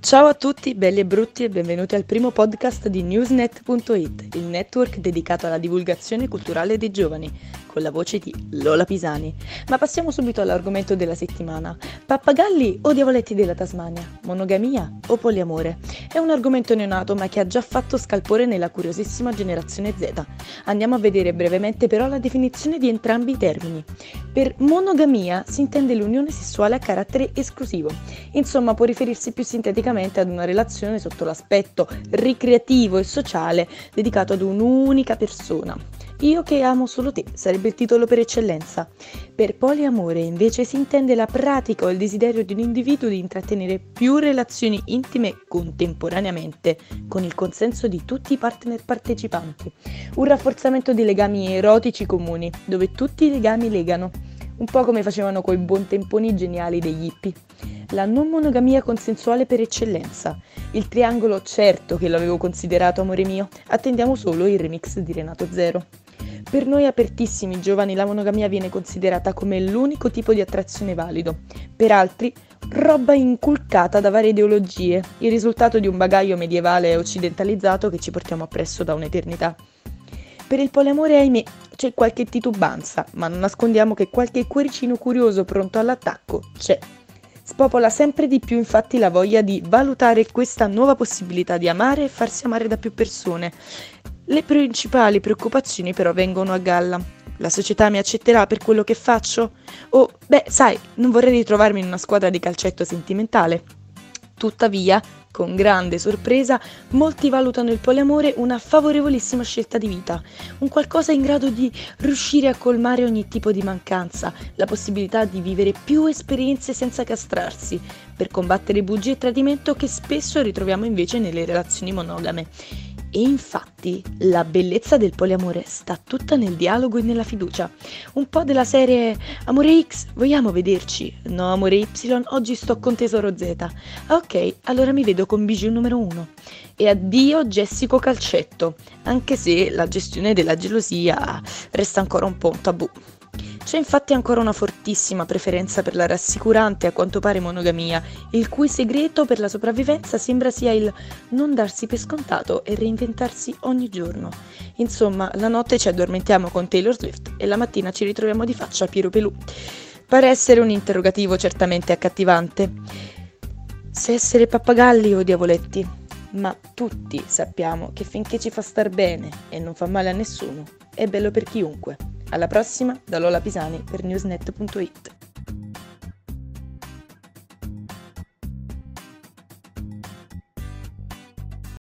Ciao a tutti, belli e brutti, e benvenuti al primo podcast di Newsnet.it, il network dedicato alla divulgazione culturale dei giovani, con la voce di Lola Pisani. Ma passiamo subito all'argomento della settimana. Pappagalli o diavoletti della Tasmania? Monogamia o poliamore? È un argomento neonato ma che ha già fatto scalpore nella curiosissima generazione Z. Andiamo a vedere brevemente però la definizione di entrambi i termini. Per monogamia si intende l'unione sessuale a carattere esclusivo. Insomma, può riferirsi più sinteticamente ad una relazione sotto l'aspetto ricreativo e sociale dedicato ad un'unica persona. Io che amo solo te sarebbe il titolo per eccellenza. Per poliamore invece si intende la pratica o il desiderio di un individuo di intrattenere più relazioni intime contemporaneamente, con il consenso di tutti i partner partecipanti. Un rafforzamento di legami erotici comuni, dove tutti i legami legano, un po' come facevano coi buontemponi geniali degli hippie. La non monogamia consensuale per eccellenza. Il triangolo certo che l'avevo considerato amore mio, attendiamo solo il remix di Renato Zero. Per noi apertissimi giovani la monogamia viene considerata come l'unico tipo di attrazione valido. Per altri, roba inculcata da varie ideologie, il risultato di un bagaglio medievale occidentalizzato che ci portiamo appresso da un'eternità. Per il poliamore, ahimè, c'è qualche titubanza, ma non nascondiamo che qualche cuoricino curioso pronto all'attacco c'è. Spopola sempre di più infatti la voglia di valutare questa nuova possibilità di amare e farsi amare da più persone, le principali preoccupazioni però vengono a galla. La società mi accetterà per quello che faccio? O, beh, sai, non vorrei ritrovarmi in una squadra di calcetto sentimentale. Tuttavia, con grande sorpresa, molti valutano il poliamore una favorevolissima scelta di vita, un qualcosa in grado di riuscire a colmare ogni tipo di mancanza, la possibilità di vivere più esperienze senza castrarsi, per combattere bugie e tradimento che spesso ritroviamo invece nelle relazioni monogame. E infatti la bellezza del poliamore sta tutta nel dialogo e nella fiducia. Un po' della serie Amore X, vogliamo vederci? No, amore Y, oggi sto con Tesoro Z. Ok, allora mi vedo con Bijou numero 1. E addio Jessico Calcetto, anche se la gestione della gelosia resta ancora un po' un tabù. C'è infatti ancora una fortissima preferenza per la rassicurante a quanto pare monogamia, il cui segreto per la sopravvivenza sembra sia il non darsi per scontato e reinventarsi ogni giorno. Insomma, la notte ci addormentiamo con Taylor Swift e la mattina ci ritroviamo di faccia a Piero Pelù. Pare essere un interrogativo certamente accattivante. Se essere pappagalli o diavoletti, ma tutti sappiamo che finché ci fa star bene e non fa male a nessuno, è bello per chiunque. Alla prossima da Lola Pisani per newsnet.it.